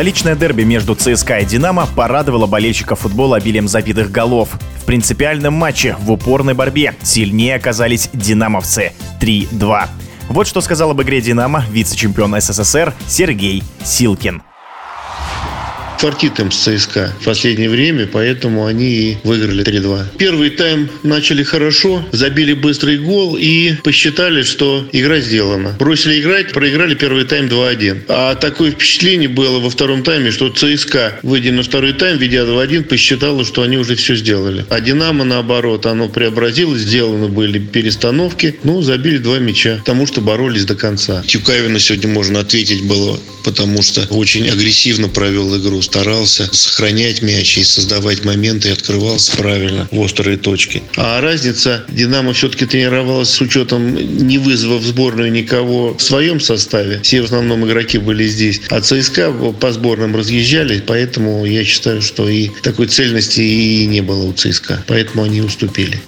Столичное дерби между ЦСКА и «Динамо» порадовало болельщиков футбола обилием забитых голов. В принципиальном матче в упорной борьбе сильнее оказались «динамовцы» 3-2. Вот что сказал об игре «Динамо» вице-чемпион СССР Сергей Силкин фартит им с ЦСКА в последнее время, поэтому они и выиграли 3-2. Первый тайм начали хорошо, забили быстрый гол и посчитали, что игра сделана. Бросили играть, проиграли первый тайм 2-1. А такое впечатление было во втором тайме, что ЦСКА, выйдя на второй тайм, ведя 2-1, посчитала, что они уже все сделали. А Динамо, наоборот, оно преобразилось, сделаны были перестановки, ну, забили два мяча, потому что боролись до конца. Тюкавина сегодня можно ответить было, потому что очень агрессивно провел игру старался сохранять мяч и создавать моменты и открывался правильно в острые точки. А разница, Динамо все-таки тренировалась с учетом не вызова в сборную никого в своем составе. Все в основном игроки были здесь. А ЦСКА по сборным разъезжали, поэтому я считаю, что и такой цельности и не было у ЦСКА. Поэтому они уступили.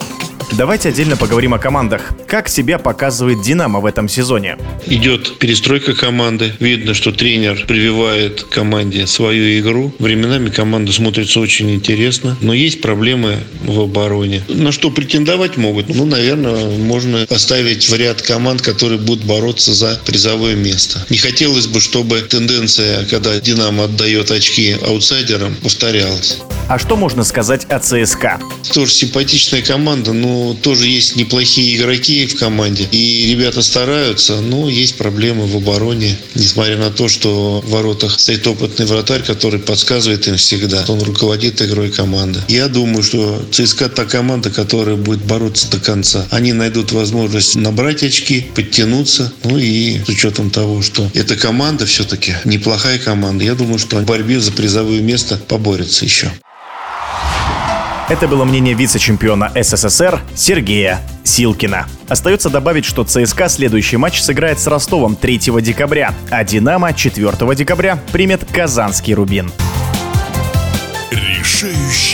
Давайте отдельно поговорим о командах. Как себя показывает «Динамо» в этом сезоне? Идет перестройка команды. Видно, что тренер прививает команде свою игру. Временами команда смотрится очень интересно. Но есть проблемы в обороне. На что претендовать могут? Ну, наверное, можно поставить в ряд команд, которые будут бороться за призовое место. Не хотелось бы, чтобы тенденция, когда «Динамо» отдает очки аутсайдерам, повторялась. А что можно сказать о ЦСКА? Тоже симпатичная команда, но тоже есть неплохие игроки в команде. И ребята стараются, но есть проблемы в обороне. Несмотря на то, что в воротах стоит опытный вратарь, который подсказывает им всегда. Он руководит игрой команды. Я думаю, что ЦСКА та команда, которая будет бороться до конца. Они найдут возможность набрать очки, подтянуться. Ну и с учетом того, что эта команда все-таки неплохая команда, я думаю, что в борьбе за призовое место поборется еще. Это было мнение вице-чемпиона СССР Сергея Силкина. Остается добавить, что ЦСКА следующий матч сыграет с Ростовом 3 декабря, а «Динамо» 4 декабря примет Казанский «Рубин». Решающий